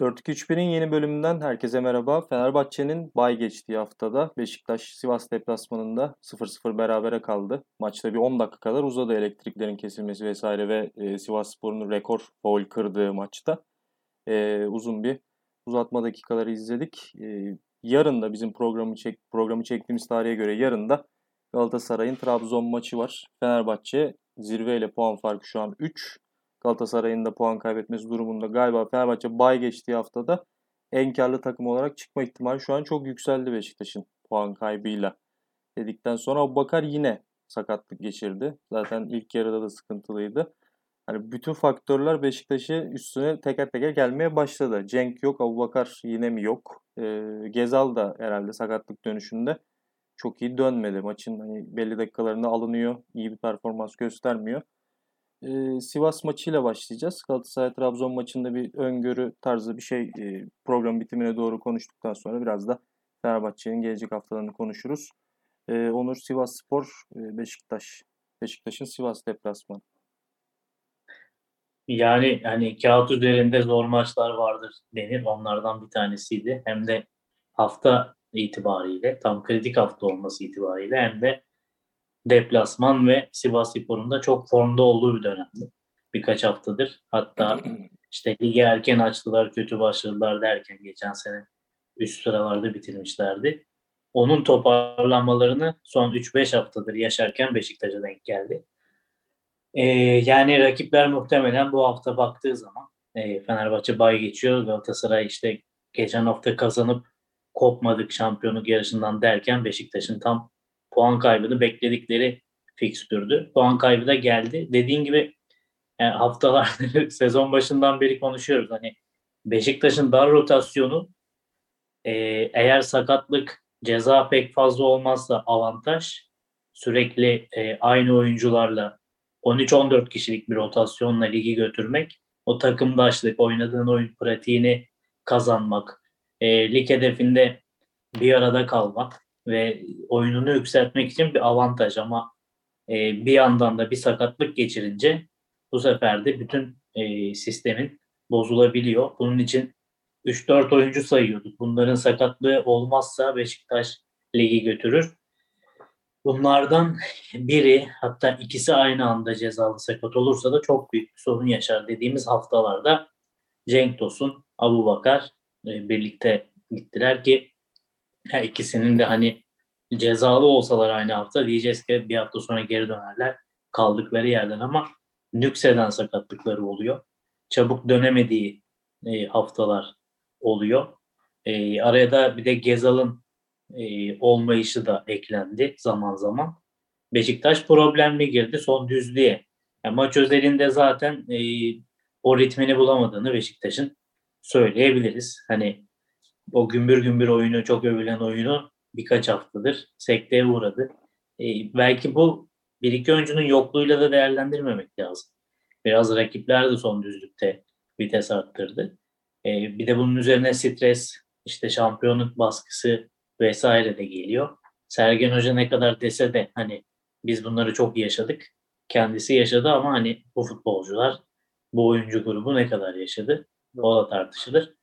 4-2-3-1'in yeni bölümünden herkese merhaba. Fenerbahçe'nin bay geçtiği haftada Beşiktaş Sivas deplasmanında 0-0 berabere kaldı. Maçta bir 10 dakika kadar uzadı elektriklerin kesilmesi vesaire ve e, Sivas Spor'un rekor foul kırdığı maçta. E, uzun bir uzatma dakikaları izledik. E, yarın da bizim programı çek programı çektiğimiz tarihe göre yarın da Galatasaray'ın Trabzon maçı var. Fenerbahçe zirveyle puan farkı şu an 3. Galatasaray'ın da puan kaybetmesi durumunda galiba Fenerbahçe bay geçtiği haftada en karlı takım olarak çıkma ihtimali şu an çok yükseldi Beşiktaş'ın puan kaybıyla. Dedikten sonra Bakar yine sakatlık geçirdi. Zaten ilk yarıda da sıkıntılıydı. Hani bütün faktörler Beşiktaş'ı üstüne teker teker gelmeye başladı. Cenk yok, Abubakar yine mi yok? Ee, Gezal da herhalde sakatlık dönüşünde çok iyi dönmedi. Maçın hani belli dakikalarında alınıyor, iyi bir performans göstermiyor e, Sivas maçıyla başlayacağız. Galatasaray-Trabzon maçında bir öngörü tarzı bir şey e, program bitimine doğru konuştuktan sonra biraz da Fenerbahçe'nin gelecek haftalarını konuşuruz. E, Onur Sivas Spor, e, Beşiktaş. Beşiktaş'ın Sivas deplasmanı. Yani hani kağıt üzerinde zor maçlar vardır denir. Onlardan bir tanesiydi. Hem de hafta itibariyle, tam kritik hafta olması itibariyle hem de deplasman ve Sivas Spor'un da çok formda olduğu bir dönemdi. Birkaç haftadır. Hatta işte ligi erken açtılar, kötü başladılar derken geçen sene üst sıralarda bitirmişlerdi. Onun toparlanmalarını son 3-5 haftadır yaşarken Beşiktaş'a denk geldi. Ee, yani rakipler muhtemelen bu hafta baktığı zaman e, Fenerbahçe bay geçiyor. Galatasaray işte geçen hafta kazanıp kopmadık şampiyonluk yarışından derken Beşiktaş'ın tam puan kaybını bekledikleri fikstürdü. Puan kaybı da geldi. Dediğin gibi yani haftalar sezon başından beri konuşuyoruz. Hani Beşiktaş'ın dar rotasyonu e, eğer sakatlık ceza pek fazla olmazsa avantaj sürekli e, aynı oyuncularla 13-14 kişilik bir rotasyonla ligi götürmek o takımdaşlık oynadığın oyun pratiğini kazanmak e, lig hedefinde bir arada kalmak ve oyununu yükseltmek için bir avantaj ama e, bir yandan da bir sakatlık geçirince bu sefer de bütün e, sistemin bozulabiliyor. Bunun için 3-4 oyuncu sayıyorduk. Bunların sakatlığı olmazsa Beşiktaş ligi götürür. Bunlardan biri hatta ikisi aynı anda cezalı sakat olursa da çok büyük bir sorun yaşar dediğimiz haftalarda Cenk Tosun, Abu Bakar e, birlikte gittiler ki her ikisinin de hani cezalı olsalar aynı hafta diyeceğiz ki bir hafta sonra geri dönerler kaldıkları yerden ama nükseden sakatlıkları oluyor. Çabuk dönemediği e, haftalar oluyor. E, araya da bir de Gezal'ın e, olmayışı da eklendi zaman zaman. Beşiktaş problemli girdi son düzlüğe. Yani maç özelinde zaten e, o ritmini bulamadığını Beşiktaş'ın söyleyebiliriz. Hani o gümbür gümbür oyunu, çok övülen oyunu birkaç haftadır sekteye uğradı. E, belki bu bir iki oyuncunun yokluğuyla da değerlendirmemek lazım. Biraz rakipler de son düzlükte vites arttırdı. E, bir de bunun üzerine stres, işte şampiyonluk baskısı vesaire de geliyor. Sergen Hoca ne kadar dese de hani biz bunları çok yaşadık. Kendisi yaşadı ama hani bu futbolcular, bu oyuncu grubu ne kadar yaşadı? O da tartışılır.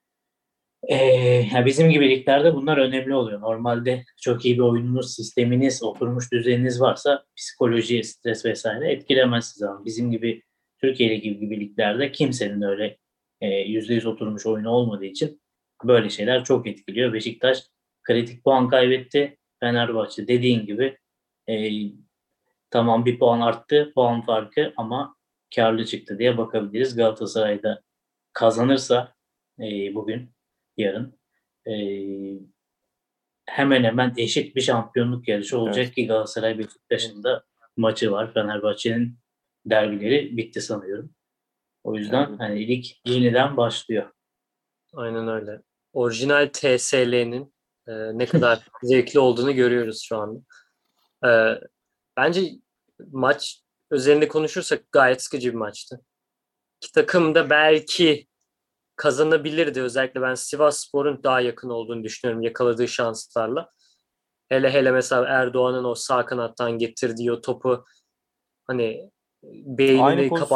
Ee, bizim gibi liglerde bunlar önemli oluyor. Normalde çok iyi bir oyununuz, sisteminiz, oturmuş düzeniniz varsa psikoloji, stres vesaire etkilemez sizi ama bizim gibi Türkiye Ligi gibi liglerde kimsenin öyle yüzde yüz oturmuş oyunu olmadığı için böyle şeyler çok etkiliyor. Beşiktaş kritik puan kaybetti. Fenerbahçe dediğin gibi e, tamam bir puan arttı puan farkı ama karlı çıktı diye bakabiliriz. Galatasaray'da kazanırsa e, bugün yarın. E, hemen hemen eşit bir şampiyonluk yarışı olacak evet. ki Galatasaray Beşiktaş'ın da maçı var. Fenerbahçe'nin derbileri bitti sanıyorum. O yüzden evet. hani lig yeniden başlıyor. Aynen öyle. Orijinal TSL'nin e, ne kadar zevkli olduğunu görüyoruz şu anda. E, bence maç üzerinde konuşursak gayet sıkıcı bir maçtı. İki takım da belki kazanabilirdi. Özellikle ben Sivas Spor'un daha yakın olduğunu düşünüyorum yakaladığı şanslarla. Hele hele mesela Erdoğan'ın o sağ kanattan getirdiği o topu hani beynini o iki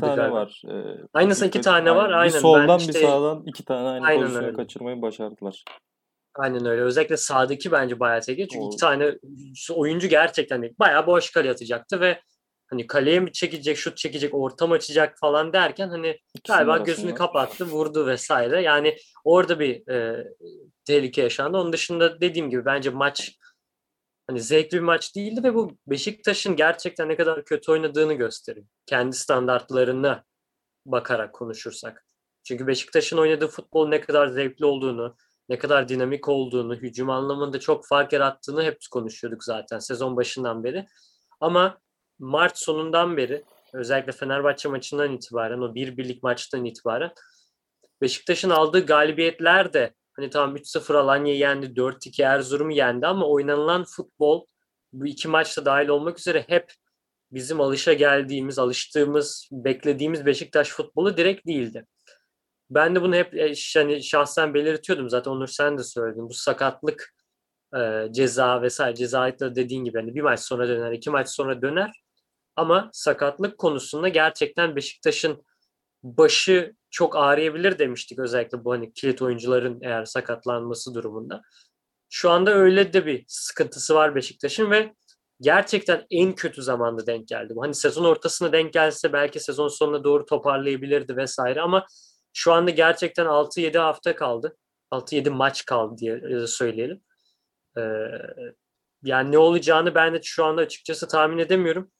tane galiba. var. Ee, Aynısı iki tane var. Aynen. Bir Ben soldan işte- bir sağdan iki tane aynı Aynen pozisyonu öyle. kaçırmayı başardılar. Aynen öyle. Özellikle sağdaki bence bayağı tehlikeli. Çünkü O- iki tane oyuncu gerçekten. Bayağı boş kale atacaktı ve hani kaleye mi çekecek, şut çekecek, ortam açacak falan derken hani galiba gözünü kapattı, vurdu vesaire. Yani orada bir e, tehlike yaşandı. Onun dışında dediğim gibi bence maç hani zevkli bir maç değildi ve bu Beşiktaş'ın gerçekten ne kadar kötü oynadığını gösteriyor. Kendi standartlarına bakarak konuşursak. Çünkü Beşiktaş'ın oynadığı futbol ne kadar zevkli olduğunu, ne kadar dinamik olduğunu, hücum anlamında çok fark yarattığını hep konuşuyorduk zaten sezon başından beri. Ama Mart sonundan beri özellikle Fenerbahçe maçından itibaren o bir birlik maçtan itibaren Beşiktaş'ın aldığı galibiyetler de hani tamam 3-0 Alanya'yı yendi, 4-2 Erzurum'u yendi ama oynanılan futbol bu iki maçta dahil olmak üzere hep bizim alışa geldiğimiz, alıştığımız, beklediğimiz Beşiktaş futbolu direkt değildi. Ben de bunu hep e, hani şahsen belirtiyordum zaten Onur sen de söyledin. Bu sakatlık e, ceza vesaire ceza da dediğin gibi hani bir maç sonra döner, iki maç sonra döner. Ama sakatlık konusunda gerçekten Beşiktaş'ın başı çok ağrıyabilir demiştik özellikle bu hani kilit oyuncuların eğer sakatlanması durumunda. Şu anda öyle de bir sıkıntısı var Beşiktaş'ın ve gerçekten en kötü zamanda denk geldi. Hani sezon ortasına denk gelse belki sezon sonuna doğru toparlayabilirdi vesaire ama şu anda gerçekten 6-7 hafta kaldı. 6-7 maç kaldı diye e, söyleyelim. Ee, yani ne olacağını ben de şu anda açıkçası tahmin edemiyorum.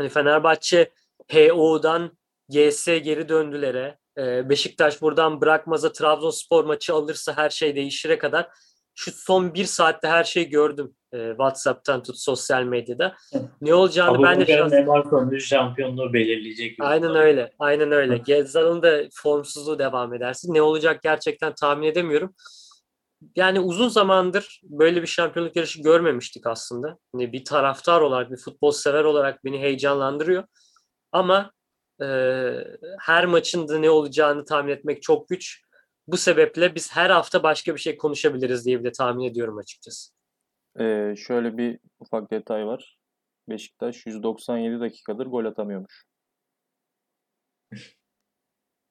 Hani Fenerbahçe HO'dan GS geri döndülere, e, Beşiktaş buradan bırakmaza Trabzonspor maçı alırsa her şey değişire kadar şu son bir saatte her şeyi gördüm. E, WhatsApp'tan tut sosyal medyada. Ne olacağını Abu ben de şahsen- MR sonucu şampiyonluğu belirleyecek. Aynen öyle. Aynen öyle. Gezzal'ın da formsuzluğu devam edersin. Ne olacak gerçekten tahmin edemiyorum. Yani uzun zamandır böyle bir şampiyonluk yarışı görmemiştik aslında. Hani bir taraftar olarak, bir futbol sever olarak beni heyecanlandırıyor. Ama e, her maçın da ne olacağını tahmin etmek çok güç. Bu sebeple biz her hafta başka bir şey konuşabiliriz diye bile tahmin ediyorum açıkçası. Ee, şöyle bir ufak detay var. Beşiktaş 197 dakikadır gol atamıyormuş.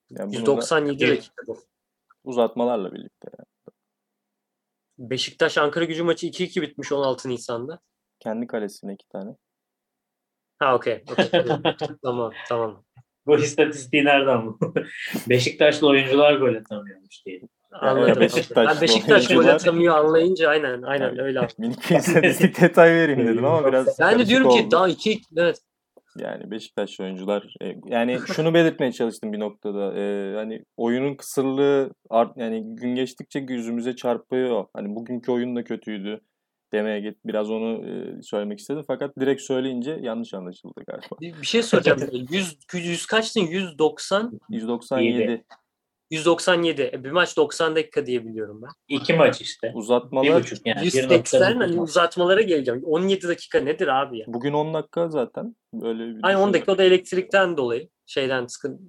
Yani bunu da 197 Evet. dakikadır. uzatmalarla birlikte. yani. Beşiktaş Ankara gücü maçı 2-2 bitmiş 16 Nisan'da. Kendi kalesine iki tane. Ha okey. okey. tamam tamam. Bu istatistiği nereden bu? Beşiktaşlı oyuncular gol atamıyormuş diye. Anladım. Beşiktaşlı ben Beşiktaş gol atamıyor anlayınca aynen aynen Yani öyle. Minik bir istatistik detay vereyim dedim ama biraz Ben de diyorum karışık ki oldu. daha iki evet Yani Beşiktaş oyuncular e, yani şunu belirtmeye çalıştım bir noktada. E, hani oyunun kısırlığı art, yani gün geçtikçe yüzümüze çarpıyor. Hani bugünkü oyun da kötüydü demeye git biraz onu e, söylemek istedim fakat direkt söyleyince yanlış anlaşıldı galiba. bir şey soracağım. 100 100 kaçtın? 190 197 197. E, Bir maç 90 dakika diye biliyorum ben. İki maç işte. Bir uzatmalar buçuk yani. 180 1.9 hani uzatmalara geleceğim. 17 dakika nedir abi ya? bugün 10 dakika zaten böyle bir Aynen 10 düşün- dakika o da elektrikten dolayı şeyden sıkıntı.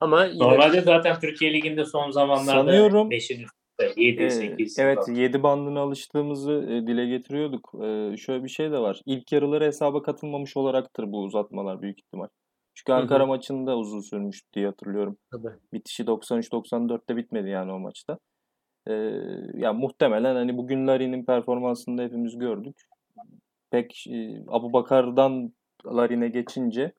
Ama yine Normalde zaten Türkiye Ligi'nde son zamanlarda Sanıyorum- 5'in üstünde 7, Ee, 8. evet 7 bandına alıştığımızı e, dile getiriyorduk. Ee, şöyle bir şey de var. İlk yarıları hesaba katılmamış olaraktır bu uzatmalar büyük ihtimal. Çünkü. Ankara maçında uzun sürmüştü diye hatırlıyorum. Tabii. Bitişi 93-94'te bitmedi yani o maçta. Ee, ya muhtemelen hani bugün Larin'in performansını da hepimiz gördük. Pek e, Abu Bakar'dan Larin'e geçince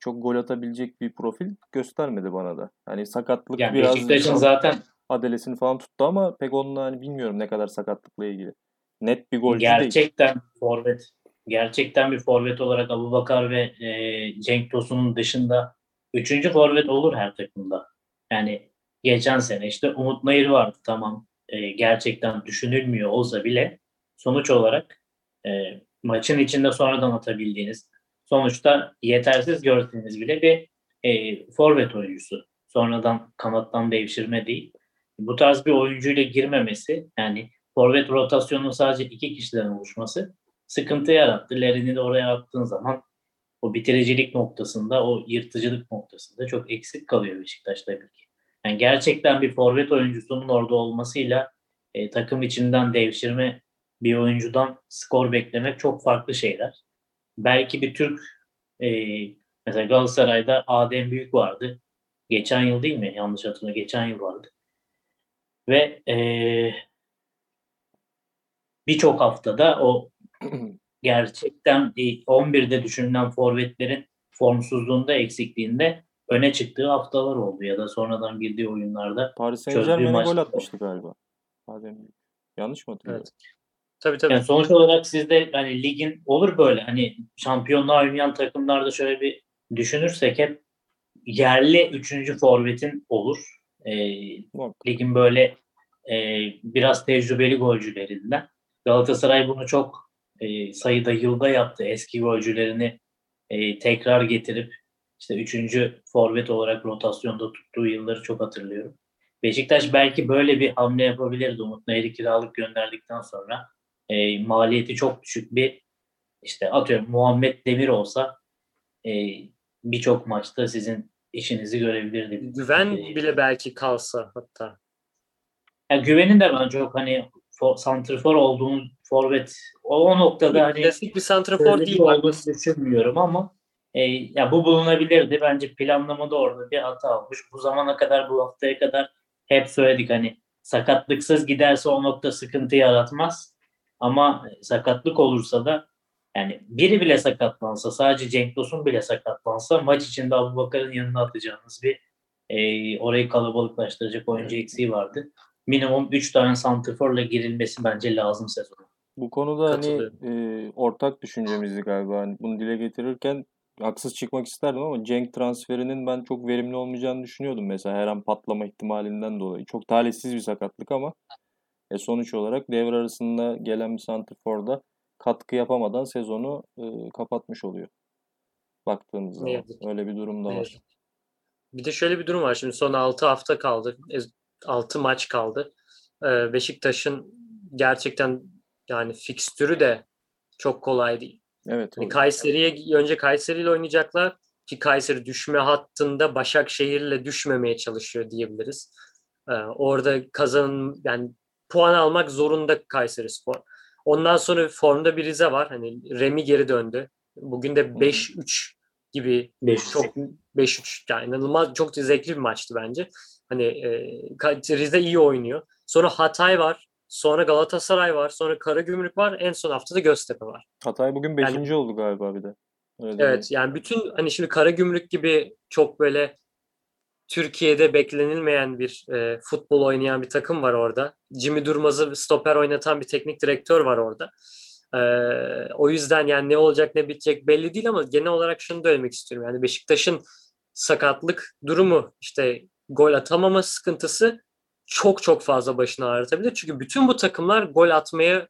çok gol atabilecek bir profil göstermedi bana da. Hani sakatlık Yani biraz Beşiktaş'ın zaten adelesini falan tuttu ama pek onunla hani bilmiyorum ne kadar sakatlıkla ilgili. Net bir golcü değil. gerçekten forvet gerçekten bir forvet olarak Abubakar ve e, Cenk Tosun'un dışında üçüncü forvet olur her takımda. Yani geçen sene işte Umut Nayır vardı tamam e, gerçekten düşünülmüyor olsa bile sonuç olarak e, maçın içinde sonradan atabildiğiniz sonuçta yetersiz gördüğünüz bile bir e, forvet oyuncusu. Sonradan kanattan devşirme değil. Bu tarz bir oyuncuyla girmemesi yani forvet rotasyonunun sadece iki kişiden oluşması sıkıntı yarattı. Larin'i de oraya attığın zaman o bitiricilik noktasında, o yırtıcılık noktasında çok eksik kalıyor Beşiktaş tabii ki. Yani gerçekten bir forvet oyuncusunun orada olmasıyla e, takım içinden devşirme bir oyuncudan skor beklemek çok farklı şeyler. Belki bir Türk e, Mesela Galatasaray'da Adem Büyük vardı. Geçen yıl değil mi? Yanlış hatırlamıyorum. Geçen yıl vardı. Ve ee, birçok haftada o gerçekten 11'de düşünülen forvetlerin formsuzluğunda, eksikliğinde öne çıktığı haftalar oldu ya da sonradan girdiği oyunlarda Paris Saint Germain'e gol atmıştı galiba. Adem Büyük. Yanlış mı hatırlıyorum? Evet. Tabii tabii. Yani sonuç olarak sizde hani ligin olur böyle hani şampiyonluğa oynayan takımlarda şöyle bir düşünürsek hep yerli üçüncü forvetin olur. E, ligin böyle e, biraz tecrübeli golcülerinden. Galatasaray bunu çok e, sayıda yılda yaptı. Eski golcülerini e, tekrar getirip işte üçüncü forvet olarak rotasyonda tuttuğu yılları çok hatırlıyorum. Beşiktaş belki böyle bir hamle yapabilirdi Umut Nehir'i kiralık gönderdikten sonra. E, maliyeti çok düşük bir işte atıyorum Muhammed Demir olsa e, birçok maçta sizin işinizi görebilirdi. Güven e, bile belki kalsa hatta. Yani güvenin de ben çok hani for, santrifor olduğunu forvet o, o noktada hani klasik bir santrifor değil olduğunu düşünmüyorum ama e, ya bu bulunabilirdi. Bence planlamada orada bir hata olmuş. Bu zamana kadar bu haftaya kadar hep söyledik hani sakatlıksız giderse o nokta sıkıntı yaratmaz. Ama sakatlık olursa da yani biri bile sakatlansa sadece Cenk Tosun bile sakatlansa maç içinde Abu Bakar'ın yanına atacağınız bir e, orayı kalabalıklaştıracak oyuncu eksiği vardı. Minimum 3 tane santrforla girilmesi bence lazım sezona. Bu konuda hani e, ortak düşüncemizdi galiba. Hani bunu dile getirirken haksız çıkmak isterdim ama Cenk transferinin ben çok verimli olmayacağını düşünüyordum mesela her an patlama ihtimalinden dolayı. Çok talihsiz bir sakatlık ama e, sonuç olarak devre arasında gelen bir santrforda katkı yapamadan sezonu e, kapatmış oluyor. Baktığımız zaman. Öyle bir durum da var. Bir de şöyle bir durum var. Şimdi son 6 hafta kaldı. 6 maç kaldı. Ee, Beşiktaş'ın gerçekten yani fikstürü de çok kolay değil. Evet. Yani Kayseri'ye önce Kayseri ile oynayacaklar ki Kayseri düşme hattında Başakşehir'le düşmemeye çalışıyor diyebiliriz. Ee, orada kazanın yani puan almak zorunda Kayseri Spor. Ondan sonra formda bir Rize var. Hani Remi geri döndü. Bugün de 5-3 gibi 5 çok 5-3 yani inanılmaz çok zevkli bir maçtı bence. Hani e, Rize iyi oynuyor. Sonra Hatay var. Sonra Galatasaray var. Sonra Karagümrük var. En son haftada Göztepe var. Hatay bugün 5. Yani, oldu galiba bir de. Öyle evet yani bütün hani şimdi Karagümrük gibi çok böyle Türkiye'de beklenilmeyen bir e, futbol oynayan bir takım var orada. Jimmy Durmaz'ı stoper oynatan bir teknik direktör var orada. E, o yüzden yani ne olacak ne bitecek belli değil ama genel olarak şunu da söylemek istiyorum. Yani Beşiktaş'ın sakatlık durumu işte gol atamama sıkıntısı çok çok fazla başını ağrıtabilir. Çünkü bütün bu takımlar gol atmaya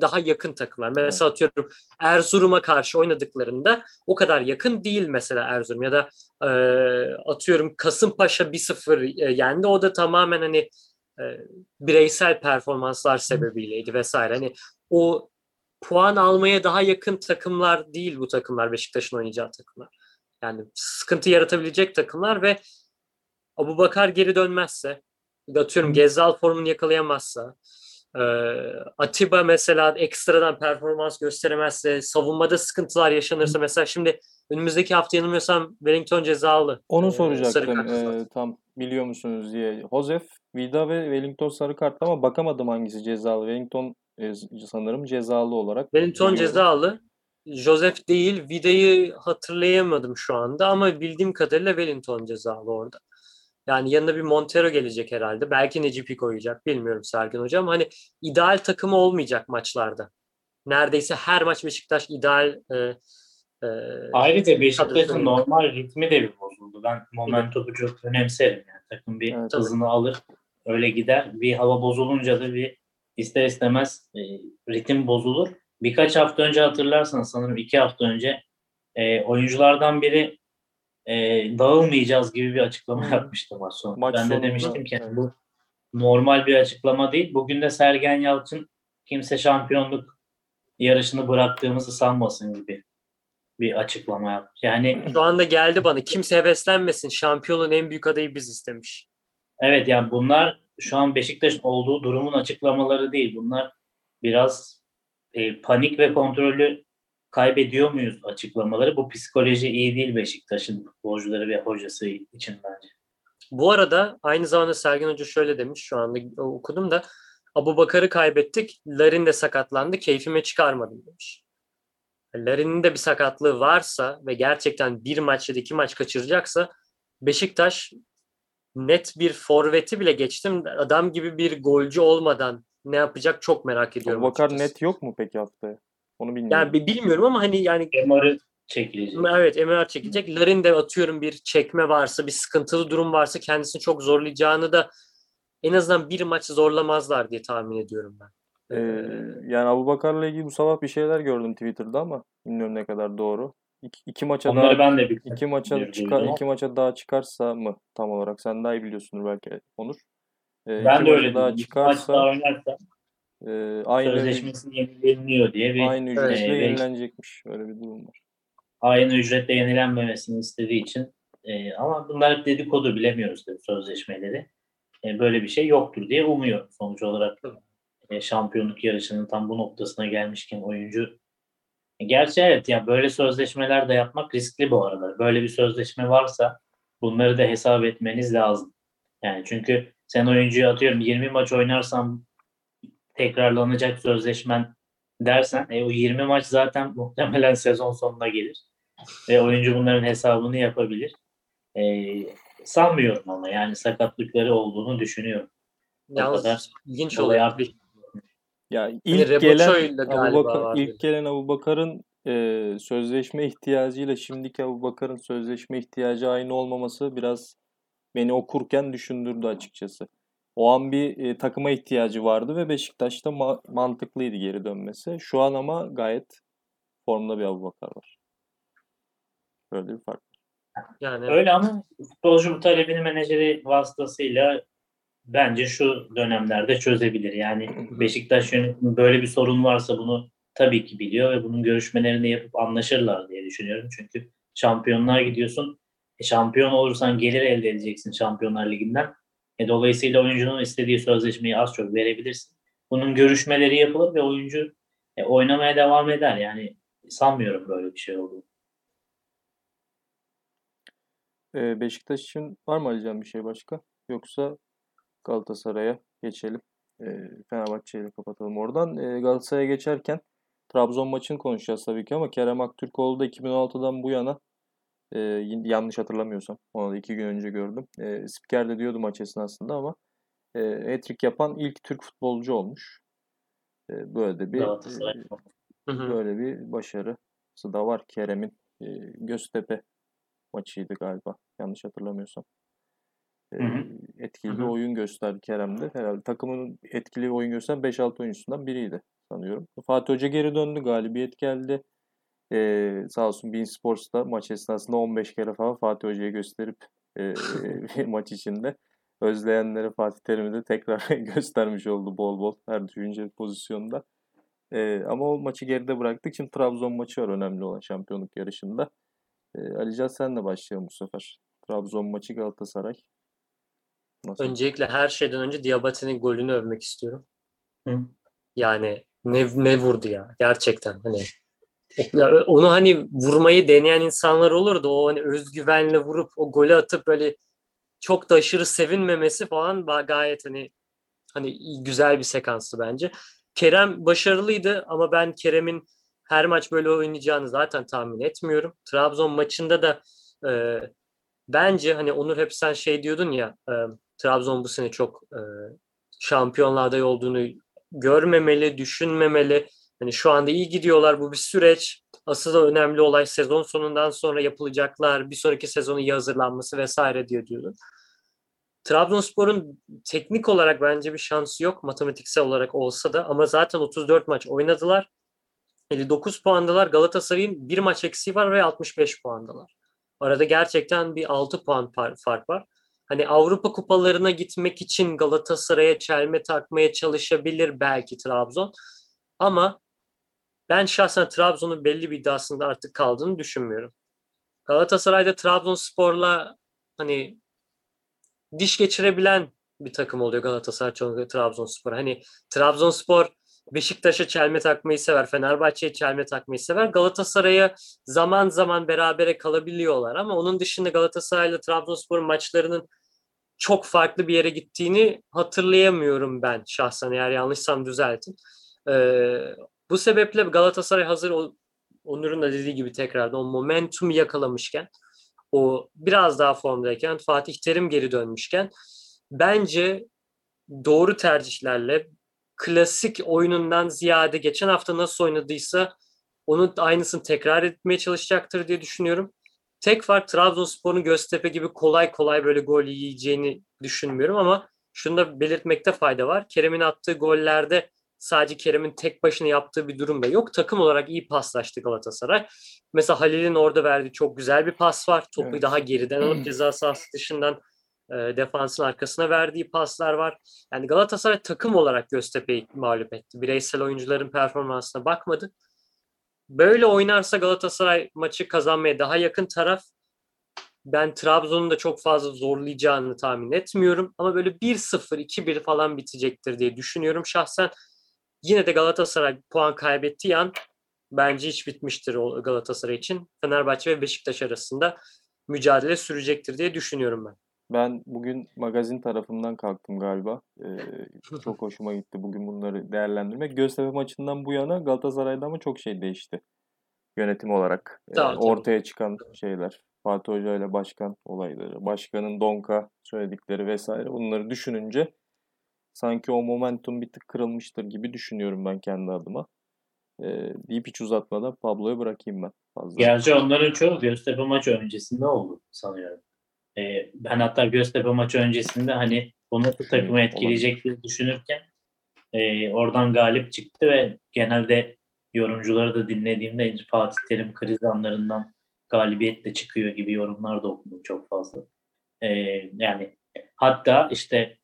daha yakın takımlar. Mesela atıyorum Erzurum'a karşı oynadıklarında o kadar yakın değil mesela Erzurum ya da e, atıyorum Kasımpaşa 1-0 e, yendi. O da tamamen hani e, bireysel performanslar sebebiyleydi vesaire. Hani o puan almaya daha yakın takımlar değil bu takımlar Beşiktaş'ın oynayacağı takımlar. Yani sıkıntı yaratabilecek takımlar ve Abu Bakar geri dönmezse atıyorum Gezzal formunu yakalayamazsa e, Atiba mesela ekstradan performans gösteremezse savunmada sıkıntılar yaşanırsa mesela şimdi önümüzdeki hafta yanılmıyorsam Wellington cezalı. Onu e, soracaktım e, tam biliyor musunuz diye. Josef, Vida ve Wellington sarı kartlı ama bakamadım hangisi cezalı. Wellington e, sanırım cezalı olarak. Wellington biliyorum. cezalı. Joseph değil. Vida'yı hatırlayamadım şu anda ama bildiğim kadarıyla Wellington cezalı orada. Yani yanına bir Montero gelecek herhalde. Belki Necipi koyacak. Bilmiyorum Sergen Hocam. Hani ideal takımı olmayacak maçlarda. Neredeyse her maç Beşiktaş ideal e, e, Ayrıca Beşiktaş'ın normal ritmi de bir bozuldu. Ben momentumu çok önemserim. Yani takım bir evet, hızını alır. Öyle gider. Bir hava bozulunca da bir ister istemez e, ritim bozulur. Birkaç hafta önce hatırlarsanız sanırım iki hafta önce e, oyunculardan biri e, dağılmayacağız gibi bir açıklama yapmıştı maç sonunda. Maç ben de demiştim ki evet. bu normal bir açıklama değil. Bugün de Sergen Yalçın kimse şampiyonluk yarışını bıraktığımızı sanmasın gibi bir açıklama yapmış. Yani şu anda geldi bana kimse heveslenmesin. Şampiyonun en büyük adayı biz istemiş. Evet yani bunlar şu an Beşiktaş'ın olduğu durumun açıklamaları değil. Bunlar biraz e, panik ve kontrolü kaybediyor muyuz açıklamaları. Bu psikoloji iyi değil Beşiktaş'ın futbolcuları ve hocası için bence. Bu arada aynı zamanda Sergen Hoca şöyle demiş şu anda okudum da Abu Bakar'ı kaybettik. Larin de sakatlandı. Keyfime çıkarmadım demiş. Larin'in de bir sakatlığı varsa ve gerçekten bir maç ya da iki maç kaçıracaksa Beşiktaş net bir forveti bile geçtim. Adam gibi bir golcü olmadan ne yapacak çok merak ediyorum. Abu Bakar net yok mu peki haftaya? Onu bilmiyorum. Yani bilmiyorum ama hani yani MR'ı çekilecek. Evet MR çekilecek. Larin de atıyorum bir çekme varsa, bir sıkıntılı durum varsa kendisini çok zorlayacağını da en azından bir maç zorlamazlar diye tahmin ediyorum ben. Ee, yani Abu Bakar'la ilgili bu sabah bir şeyler gördüm Twitter'da ama bilmiyorum ne kadar doğru. İki, iki maça Onları daha ben de bir iki maça çıkar iki maça daha çıkarsa mı tam olarak sen daha iyi biliyorsundur belki Onur. Ee, ben de öyle daha çıkarsa maç daha oynarsa e, aynı sözleşmesi yenileniyor diye bir aynı ücretle e, yenilenecekmiş. Öyle bir durum var. Aynı ücretle yenilenmemesini istediği için e, ama bunlar hep dedikodu bilemiyoruz tabii sözleşmeleri. E, böyle bir şey yoktur diye umuyor sonuç olarak. E, şampiyonluk yarışının tam bu noktasına gelmişken oyuncu e, Gerçi evet ya yani böyle sözleşmeler de yapmak riskli bu arada. Böyle bir sözleşme varsa bunları da hesap etmeniz lazım. Yani çünkü sen oyuncuyu atıyorum 20 maç oynarsam tekrarlanacak sözleşmen dersen e, o 20 maç zaten muhtemelen sezon sonuna gelir. Ve oyuncu bunların hesabını yapabilir. E, sanmıyorum ama yani sakatlıkları olduğunu düşünüyorum. Yalnız ilginç oluyor. Ya ilk hani gelen Abu Bakar, ilk gelen Abu Bakar'ın e, sözleşme ihtiyacıyla şimdiki Abu Bakar'ın sözleşme ihtiyacı aynı olmaması biraz beni okurken düşündürdü açıkçası. O an bir e, takıma ihtiyacı vardı ve Beşiktaş'ta ma- mantıklıydı geri dönmesi. Şu an ama gayet formda bir Abu Bakar var. Böyle bir fark. Yani öyle ama futbolcu bu talebini menajeri vasıtasıyla bence şu dönemlerde çözebilir. Yani Beşiktaş yönetimi böyle bir sorun varsa bunu tabii ki biliyor ve bunun görüşmelerini yapıp anlaşırlar diye düşünüyorum. Çünkü şampiyonlar gidiyorsun. E, şampiyon olursan gelir elde edeceksin Şampiyonlar Ligi'nden. E, dolayısıyla oyuncunun istediği sözleşmeyi az çok verebilirsin. Bunun görüşmeleri yapılır ve oyuncu e, oynamaya devam eder. Yani sanmıyorum böyle bir şey olduğunu. Ee, Beşiktaş için var mı alacağım bir şey başka? Yoksa Galatasaray'a geçelim. E, Fenerbahçe ile kapatalım oradan. E, Galatasaray'a geçerken Trabzon maçını konuşacağız tabii ki ama Kerem Aktürkoğlu da 2016'dan bu yana e, yanlış hatırlamıyorsam onu da iki gün önce gördüm. E, spiker de diyordu maç esnasında ama e, hat-trick yapan ilk Türk futbolcu olmuş. E, böyle de bir e, böyle bir başarısı da var Kerem'in. E, Göztepe maçıydı galiba yanlış hatırlamıyorsam. Hı. Etkili bir oyun gösterdi Kerem'de. Herhalde takımın etkili oyun gösteren 5-6 oyuncusundan biriydi sanıyorum. Fatih Hoca geri döndü. Galibiyet geldi. Ee, sağ olsun Bein Sports'ta maç esnasında 15 kere falan Fatih Hoca'yı gösterip e, maç içinde özleyenlere Fatih Terim'i de tekrar göstermiş oldu bol bol her düşünce pozisyonda. Ee, ama o maçı geride bıraktık. Şimdi Trabzon maçı var önemli olan şampiyonluk yarışında. Ee, Alican senle başlayalım bu sefer. Trabzon maçı Galatasaray. Nasıl? Öncelikle her şeyden önce Diabate'nin golünü övmek istiyorum. Hı. Yani ne, ne vurdu ya gerçekten hani onu hani vurmayı deneyen insanlar olur da o hani özgüvenle vurup o golü atıp böyle çok da aşırı sevinmemesi falan gayet hani hani güzel bir sekanstı bence. Kerem başarılıydı ama ben Kerem'in her maç böyle oynayacağını zaten tahmin etmiyorum. Trabzon maçında da e, bence hani Onur hep sen şey diyordun ya e, Trabzon bu sene çok e, şampiyonlar adayı olduğunu görmemeli, düşünmemeli. Hani şu anda iyi gidiyorlar. Bu bir süreç. Asıl önemli olay sezon sonundan sonra yapılacaklar, bir sonraki sezonu iyi hazırlanması vesaire diyor diyordu. Trabzonspor'un teknik olarak bence bir şansı yok matematiksel olarak olsa da ama zaten 34 maç oynadılar. 59 puandalar. Galatasaray'ın bir maç eksiği var ve 65 puandalar. Arada gerçekten bir 6 puan fark var hani Avrupa kupalarına gitmek için Galatasaray'a çelme takmaya çalışabilir belki Trabzon. Ama ben şahsen Trabzon'un belli bir iddiasında artık kaldığını düşünmüyorum. Galatasaray'da Trabzonspor'la hani diş geçirebilen bir takım oluyor Galatasaray çoğunlukla Trabzonspor. Hani Trabzonspor Beşiktaş'a çelme takmayı sever, Fenerbahçe'ye çelme takmayı sever. Galatasaray'a zaman zaman berabere kalabiliyorlar ama onun dışında Galatasaray'la Trabzonspor'un maçlarının çok farklı bir yere gittiğini hatırlayamıyorum ben şahsen eğer yanlışsam düzeltin. Ee, bu sebeple Galatasaray hazır Onur'un da dediği gibi tekrardan o momentum yakalamışken o biraz daha formdayken Fatih Terim geri dönmüşken bence doğru tercihlerle klasik oyunundan ziyade geçen hafta nasıl oynadıysa onun aynısını tekrar etmeye çalışacaktır diye düşünüyorum. Tek fark Trabzonspor'un Göztepe gibi kolay kolay böyle gol yiyeceğini düşünmüyorum ama şunu da belirtmekte fayda var. Kerem'in attığı gollerde sadece Kerem'in tek başına yaptığı bir durum da yok. Takım olarak iyi paslaştı Galatasaray. Mesela Halil'in orada verdiği çok güzel bir pas var. Topu evet. daha geriden alıp ceza sahası dışından e, defansın arkasına verdiği paslar var. Yani Galatasaray takım olarak Göztepe'yi mağlup etti. Bireysel oyuncuların performansına bakmadı. Böyle oynarsa Galatasaray maçı kazanmaya daha yakın taraf. Ben Trabzon'un da çok fazla zorlayacağını tahmin etmiyorum. Ama böyle 1-0, 2-1 falan bitecektir diye düşünüyorum şahsen. Yine de Galatasaray puan kaybettiği an bence hiç bitmiştir Galatasaray için. Fenerbahçe ve Beşiktaş arasında mücadele sürecektir diye düşünüyorum ben. Ben bugün magazin tarafından kalktım galiba. Ee, çok hoşuma gitti bugün bunları değerlendirmek. Göztepe maçından bu yana Galatasaray'da ama çok şey değişti. Yönetim olarak. Ee, ortaya çıkan şeyler. Fatih Hoca ile başkan olayları, başkanın Donka söyledikleri vesaire bunları düşününce sanki o momentum bir tık kırılmıştır gibi düşünüyorum ben kendi adıma. Ee, deyip hiç uzatmadan Pablo'ya bırakayım ben. Fazla. Gerçi onların çoğu Göztepe maçı öncesinde oldu sanıyorum. Ee, ben hatta Göztepe maçı öncesinde hani bu nasıl takımı etkileyecek diye düşünürken e, oradan galip çıktı ve genelde yorumcuları da dinlediğimde Fatih Terim kriz anlarından galibiyetle çıkıyor gibi yorumlar da okudum çok fazla. Ee, yani hatta işte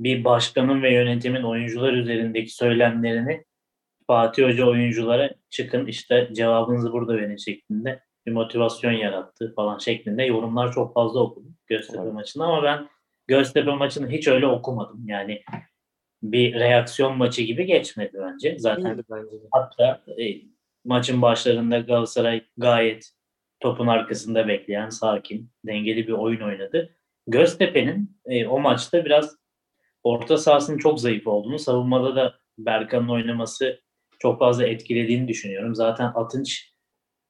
bir başkanın ve yönetimin oyuncular üzerindeki söylemlerini Fatih Hoca oyunculara çıkın işte cevabınızı burada verin şeklinde bir motivasyon yarattı falan şeklinde yorumlar çok fazla okudum Göztepe evet. maçında ama ben Göztepe maçını hiç öyle okumadım. Yani bir reaksiyon maçı gibi geçmedi bence. Zaten bence hatta e, maçın başlarında Galatasaray gayet topun arkasında bekleyen, sakin, dengeli bir oyun oynadı. Göztepe'nin e, o maçta biraz orta sahasının çok zayıf olduğunu, savunmada da Berkan'ın oynaması çok fazla etkilediğini düşünüyorum. Zaten Atınç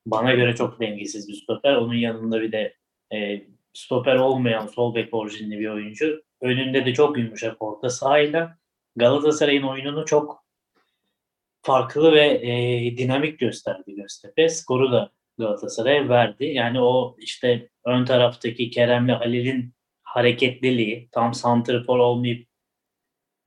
bana göre çok dengesiz bir stoper. Onun yanında bir de e, stoper olmayan sol bek orijinli bir oyuncu. Önünde de çok yumuşak orta sahayla Galatasaray'ın oyununu çok farklı ve e, dinamik gösterdi Göztepe. Skoru da Galatasaray'a verdi. Yani o işte ön taraftaki Kerem'le Halil'in hareketliliği, tam santrfor olmayıp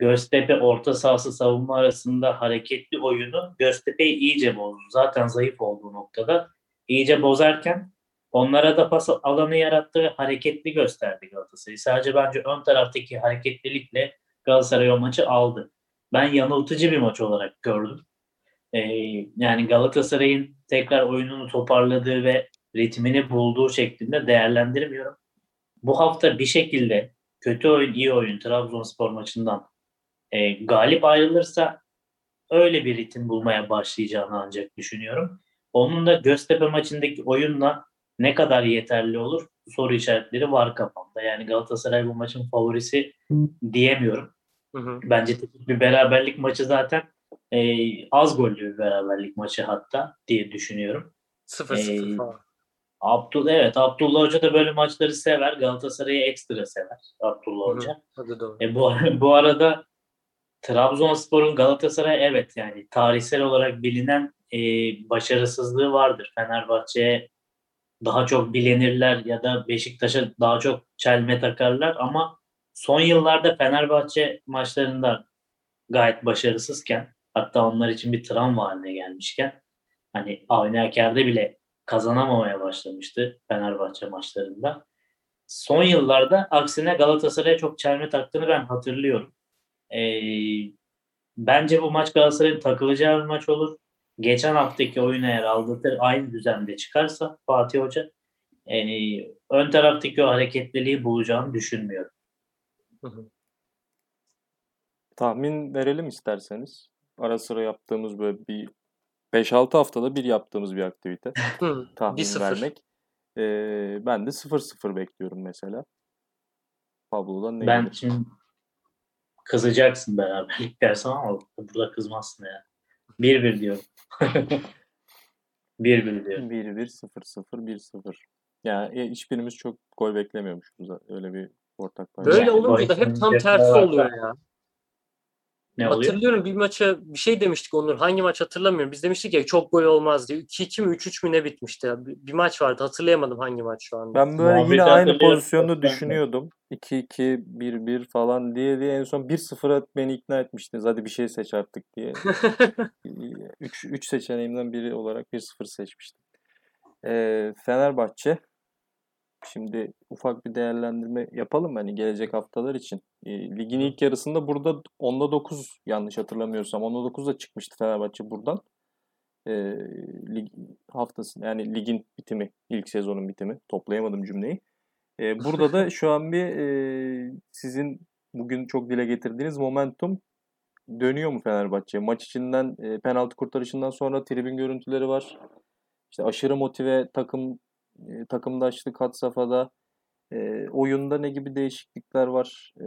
Göztepe orta sahası savunma arasında hareketli oyunu Göztepe'yi iyice bozdu. Zaten zayıf olduğu noktada iyice bozarken onlara da pas alanı yarattı hareketli gösterdi Galatasaray. Sadece bence ön taraftaki hareketlilikle Galatasaray o maçı aldı. Ben yanıltıcı bir maç olarak gördüm. Ee, yani Galatasaray'ın tekrar oyununu toparladığı ve ritmini bulduğu şeklinde değerlendirmiyorum. Bu hafta bir şekilde kötü oyun, iyi oyun Trabzonspor maçından e, galip ayrılırsa öyle bir ritim bulmaya başlayacağını ancak düşünüyorum. Onun da Göztepe maçındaki oyunla ne kadar yeterli olur soru işaretleri var kafamda. Yani Galatasaray bu maçın favorisi diyemiyorum. Hı hı. Bence bir beraberlik maçı zaten e, az gollü bir beraberlik maçı hatta diye düşünüyorum. 0-0 ee, falan. Abdullah evet Abdullah Hoca da böyle maçları sever. Galatasaray'ı ekstra sever Abdullah Hoca. Hı, hı. doğru. E, bu, bu arada Trabzonspor'un Galatasaray evet yani tarihsel olarak bilinen e, başarısızlığı vardır. Fenerbahçe'ye daha çok bilenirler ya da Beşiktaş'a daha çok çelme takarlar ama son yıllarda Fenerbahçe maçlarında gayet başarısızken hatta onlar için bir travma haline gelmişken hani Avni Aker'de bile kazanamamaya başlamıştı Fenerbahçe maçlarında. Son yıllarda aksine Galatasaray'a çok çelme taktığını ben hatırlıyorum. E, bence bu maç Galatasaray'ın takılacağı bir maç olur. Geçen haftaki oyun eğer aldatır aynı düzende çıkarsa Fatih Hoca e, ön taraftaki o hareketliliği bulacağını düşünmüyorum. Tahmin verelim isterseniz. ara sıra yaptığımız böyle bir 5-6 haftada bir yaptığımız bir aktivite. tahmin 1-0. vermek. Ee, ben de 0-0 bekliyorum mesela. Pablo'dan ne Ben gelir? şimdi kızacaksın beraberlik dersen ama burada kızmazsın ya. 1-1 diyorum. 1-1 diyorum. 1-1, 0-0, 1-0. Yani e, hiçbirimiz çok gol beklemiyormuşuz. Öyle bir ortak payda. Böyle Yani olunca da hep tam tersi oluyor ya. Ne oluyor? Hatırlıyorum bir maça bir şey demiştik Onur. Hangi maç hatırlamıyorum. Biz demiştik ya çok gol olmaz diye. 2-2 mi 3-3 mü ne bitmişti? ya. Bir, bir maç vardı. Hatırlayamadım hangi maç şu anda. Ben böyle Muhabbeti yine aynı pozisyonda düşünüyordum. 2-2, 1-1 falan diye diye en son 1-0'a beni ikna etmiştiniz. Hadi bir şey seç artık diye. 3 3 seçeneğimden biri olarak 1-0 seçmiştim. Ee, Fenerbahçe Şimdi ufak bir değerlendirme yapalım hani gelecek haftalar için. E, ligin ilk yarısında burada 10'da 9 yanlış hatırlamıyorsam 10'da 9 da çıkmıştı Fenerbahçe buradan. E, lig haftası yani ligin bitimi, ilk sezonun bitimi. Toplayamadım cümleyi. E, burada da şu an bir e, sizin bugün çok dile getirdiğiniz momentum dönüyor mu Fenerbahçe? Maç içinden e, penaltı kurtarışından sonra tribün görüntüleri var. İşte aşırı motive takım e, takımdaşlık had safhada e, oyunda ne gibi değişiklikler var? E,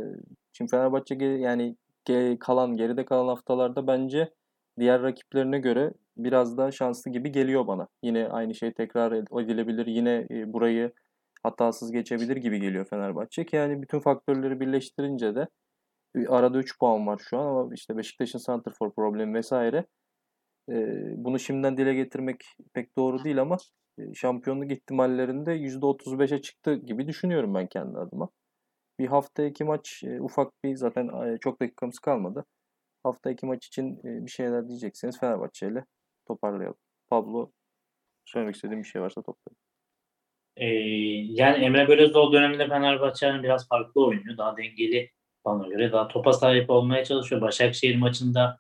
şimdi Fenerbahçe ge- yani ge- kalan geride kalan haftalarda bence diğer rakiplerine göre biraz daha şanslı gibi geliyor bana. Yine aynı şey tekrar ed- edilebilir. Yine e, burayı hatasız geçebilir gibi geliyor Fenerbahçe ki yani bütün faktörleri birleştirince de arada 3 puan var şu an ama işte Beşiktaş'ın santrfor problemi vesaire. E, bunu şimdiden dile getirmek pek doğru değil ama şampiyonluk ihtimallerinde %35'e çıktı gibi düşünüyorum ben kendi adıma. Bir hafta iki maç ufak bir zaten çok dakikamız kalmadı. Hafta iki maç için bir şeyler diyecekseniz Fenerbahçe ile toparlayalım. Pablo söylemek istediğim bir şey varsa toplayalım. Ee, yani Emre Belözoğlu döneminde Fenerbahçe hani biraz farklı oynuyor. Daha dengeli bana göre. Daha topa sahip olmaya çalışıyor. Başakşehir maçında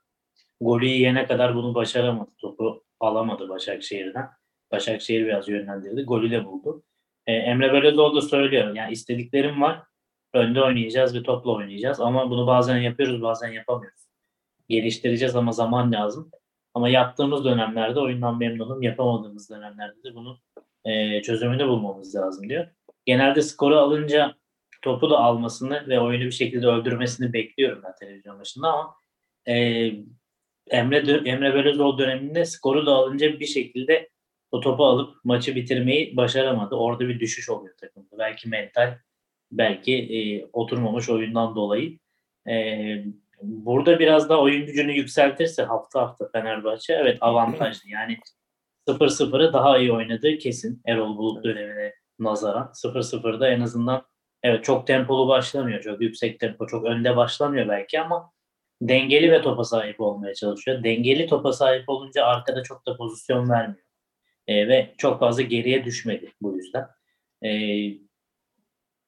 golü yiyene kadar bunu başaramadı. Topu alamadı Başakşehir'den. Başakşehir biraz yönlendirdi. Golü de buldu. Ee, Emre Belözoğlu da söylüyor. Yani istediklerim var. Önde oynayacağız ve topla oynayacağız. Ama bunu bazen yapıyoruz bazen yapamıyoruz. Geliştireceğiz ama zaman lazım. Ama yaptığımız dönemlerde oyundan memnunum. Yapamadığımız dönemlerde de bunu e, çözümünü bulmamız lazım diyor. Genelde skoru alınca topu da almasını ve oyunu bir şekilde öldürmesini bekliyorum ben televizyon başında ama e, Emre Emre Belözoğlu döneminde skoru da alınca bir şekilde o topu alıp maçı bitirmeyi başaramadı. Orada bir düşüş oluyor takımda. Belki mental, belki e, oturmamış oyundan dolayı. E, burada biraz daha oyun gücünü yükseltirse hafta hafta Fenerbahçe evet avantajlı. Yani 0-0'ı daha iyi oynadığı kesin Erol Bulut dönemine nazaran. 0-0'da en azından evet çok tempolu başlamıyor. Çok yüksek tempo, çok önde başlamıyor belki ama dengeli ve topa sahip olmaya çalışıyor. Dengeli topa sahip olunca arkada çok da pozisyon vermiyor. E, ve çok fazla geriye düşmedi bu yüzden. E,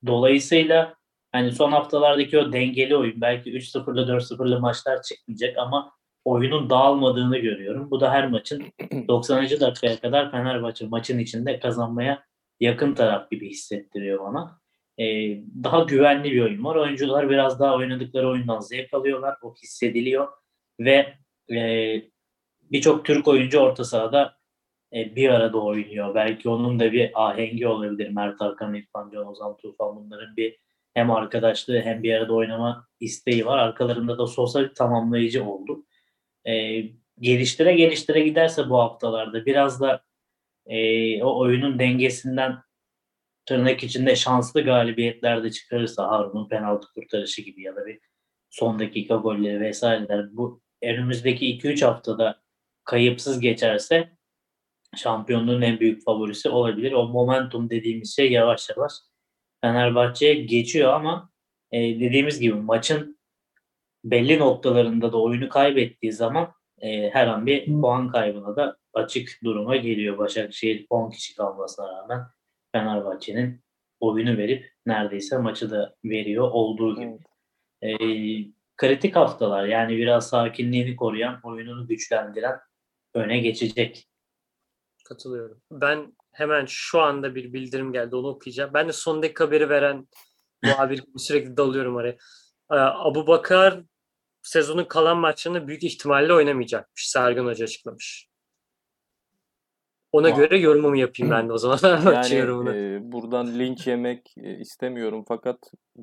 dolayısıyla hani son haftalardaki o dengeli oyun belki 3-0'lı 4-0'lı maçlar çıkmayacak ama oyunun dağılmadığını görüyorum. Bu da her maçın 90. dakikaya kadar Fenerbahçe maçın içinde kazanmaya yakın taraf gibi hissettiriyor bana. Ee, daha güvenli bir oyun var. Oyuncular biraz daha oynadıkları oyundan zevk alıyorlar. O hissediliyor. Ve e, birçok Türk oyuncu orta sahada e, bir arada oynuyor. Belki onun da bir ahengi olabilir. Mert Hakan, İrfan Can, Ozan Tufan bunların bir hem arkadaşlığı hem bir arada oynama isteği var. Arkalarında da Sosa bir tamamlayıcı oldu. E, geliştire geliştire giderse bu haftalarda biraz da e, o oyunun dengesinden tırnak içinde şanslı galibiyetler de çıkarırsa Harun'un penaltı kurtarışı gibi ya da bir son dakika golleri vesaireler bu önümüzdeki 2-3 haftada kayıpsız geçerse şampiyonluğun en büyük favorisi olabilir. O momentum dediğimiz şey yavaş yavaş Fenerbahçe'ye geçiyor ama e, dediğimiz gibi maçın belli noktalarında da oyunu kaybettiği zaman e, her an bir puan kaybına da açık duruma geliyor. Başakşehir 10 kişi kalmasına rağmen Fenerbahçe'nin oyunu verip neredeyse maçı da veriyor olduğu gibi. Evet. E, kritik haftalar yani biraz sakinliğini koruyan, oyununu güçlendiren öne geçecek. Katılıyorum. Ben hemen şu anda bir bildirim geldi onu okuyacağım. Ben de son dakika haberi veren muhabir gibi sürekli dalıyorum oraya. Ee, Abu Bakar sezonun kalan maçlarını büyük ihtimalle oynamayacakmış. Sergen Hoca açıklamış. Ona Aa. göre yorumumu yapayım ben de o zaman. Yani e, buradan linç yemek e, istemiyorum fakat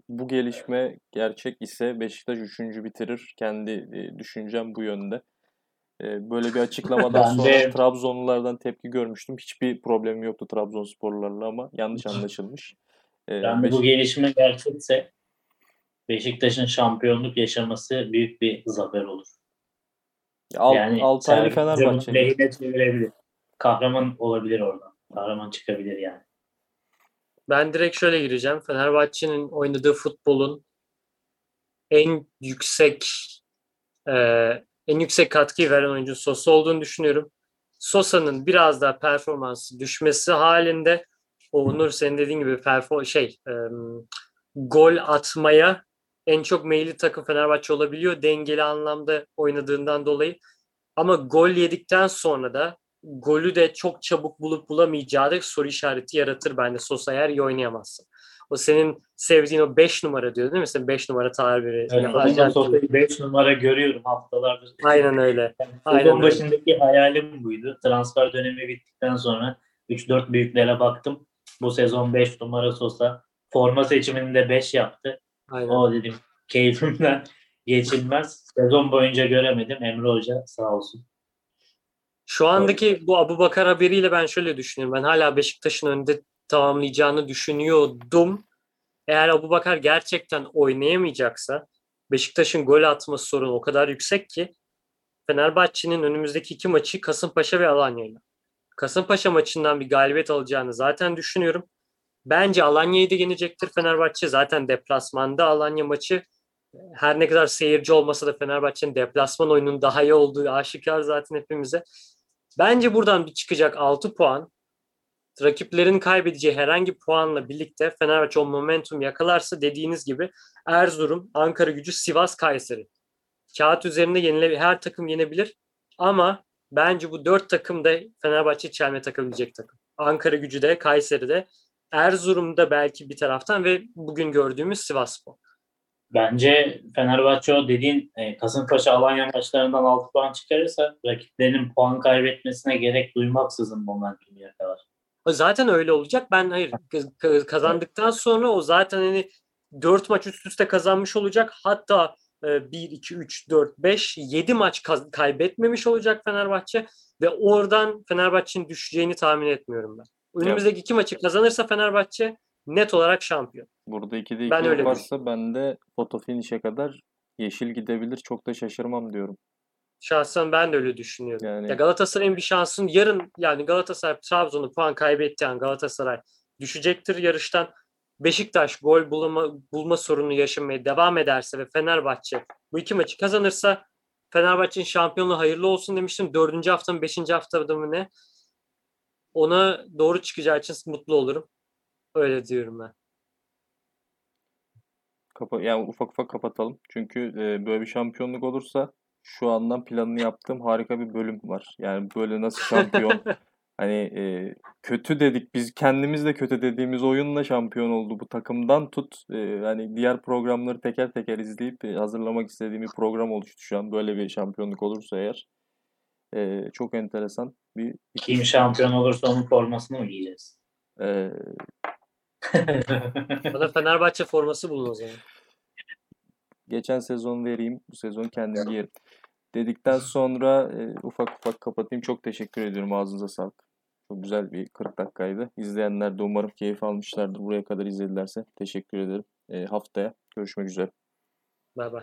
bu gelişme gerçek ise Beşiktaş 3. bitirir. Kendi e, düşüncem bu yönde. E, böyle bir açıklamadan sonra de- Trabzonlulardan tepki görmüştüm. Hiçbir problemim yoktu Trabzonsporlarla ama yanlış anlaşılmış. Yani bu Beşik- gelişme gerçekse Beşiktaş'ın şampiyonluk yaşaması büyük bir zafer olur. Alt, yani Altaylı Fenerbahçe. lehine çevirebilir. Kahraman olabilir oradan. Kahraman çıkabilir yani. Ben direkt şöyle gireceğim. Fenerbahçe'nin oynadığı futbolun en yüksek e, en yüksek katkıyı veren oyuncu Sosa olduğunu düşünüyorum. Sosa'nın biraz daha performansı düşmesi halinde o Onur senin dediğin gibi perform şey e, gol atmaya en çok meyilli takım Fenerbahçe olabiliyor dengeli anlamda oynadığından dolayı. Ama gol yedikten sonra da golü de çok çabuk bulup bulamayacağı da soru işareti yaratır bende Sosa eğer iyi oynayamazsa. O senin sevdiğin o 5 numara diyor değil mi? Sen 5 numara tabiri. Evet, Ya, onun da Arjantin- Sofya'yı 5 numara görüyorum haftalardır. Aynen öyle. Yani Aynen öyle. başındaki hayalim buydu. Transfer dönemi bittikten sonra 3-4 büyüklere baktım. Bu sezon 5 numara Sosa. Forma seçiminde 5 yaptı. Aynen. O dedim keyfimden geçilmez. Sezon boyunca göremedim. Emre Hoca sağ olsun. Şu andaki bu Abu Bakar haberiyle ben şöyle düşünüyorum. Ben hala Beşiktaş'ın önünde tamamlayacağını düşünüyordum. Eğer Abu Bakar gerçekten oynayamayacaksa Beşiktaş'ın gol atma sorunu o kadar yüksek ki Fenerbahçe'nin önümüzdeki iki maçı Kasımpaşa ve Alanya'yla. Kasımpaşa maçından bir galibiyet alacağını zaten düşünüyorum. Bence Alanya'yı da yenecektir Fenerbahçe. Zaten deplasmanda Alanya maçı her ne kadar seyirci olmasa da Fenerbahçe'nin deplasman oyunun daha iyi olduğu aşikar zaten hepimize. Bence buradan bir çıkacak 6 puan. Rakiplerin kaybedeceği herhangi puanla birlikte Fenerbahçe o momentum yakalarsa dediğiniz gibi Erzurum, Ankara gücü, Sivas, Kayseri. Kağıt üzerinde yenile her takım yenebilir ama bence bu dört takım da Fenerbahçe çelme takabilecek takım. Ankara gücü de, Kayseri de, Erzurum'da belki bir taraftan ve bugün gördüğümüz Sivasspor. Bence Fenerbahçe o dediğin e, Kasımpaşa Alanya maçlarından 6 puan çıkarırsa rakiplerinin puan kaybetmesine gerek duymaksızın momentum yakalar. O zaten öyle olacak. Ben hayır kaz- kaz- kazandıktan sonra o zaten hani 4 maç üst üste kazanmış olacak. Hatta e, 1 2 3 4 5 7 maç kaybetmemiş olacak Fenerbahçe ve oradan Fenerbahçe'nin düşeceğini tahmin etmiyorum ben. Önümüzdeki iki maçı kazanırsa Fenerbahçe net olarak şampiyon. Burada 2'de 2 Ben öyle yaparsa ben de foto finish'e kadar yeşil gidebilir. Çok da şaşırmam diyorum. Şahsen ben de öyle düşünüyorum. Yani- Ya Galatasaray'ın bir şansın yarın yani Galatasaray Trabzon'u puan kaybetti yani Galatasaray düşecektir yarıştan. Beşiktaş gol bulma, bulma sorunu yaşamaya devam ederse ve Fenerbahçe bu iki maçı kazanırsa Fenerbahçe'nin şampiyonluğu hayırlı olsun demiştim. Dördüncü hafta mı beşinci haftada mı ne? Ona doğru çıkacağı için mutlu olurum. Öyle diyorum ben. Kapa yani ufak ufak kapatalım. Çünkü e, böyle bir şampiyonluk olursa şu andan planını yaptığım harika bir bölüm var. Yani böyle nasıl şampiyon hani e, kötü dedik biz kendimiz de kötü dediğimiz oyunla şampiyon oldu bu takımdan tut e, hani diğer programları teker teker izleyip e, hazırlamak istediğim bir program oluştu şu an böyle bir şampiyonluk olursa eğer. E, çok enteresan bir Kim şampiyon olursa onun formasını mı giyeceğiz? e, Bana Fenerbahçe forması bulun o zaman. geçen sezon vereyim, bu sezon kendim giyerim. Dedikten sonra e, ufak ufak kapatayım. Çok teşekkür ediyorum. Ağzınıza sağlık. Çok güzel bir 40 dakikaydı. İzleyenler de umarım keyif almışlardır. Buraya kadar izledilerse teşekkür ederim. E, haftaya görüşmek üzere. Bay bay.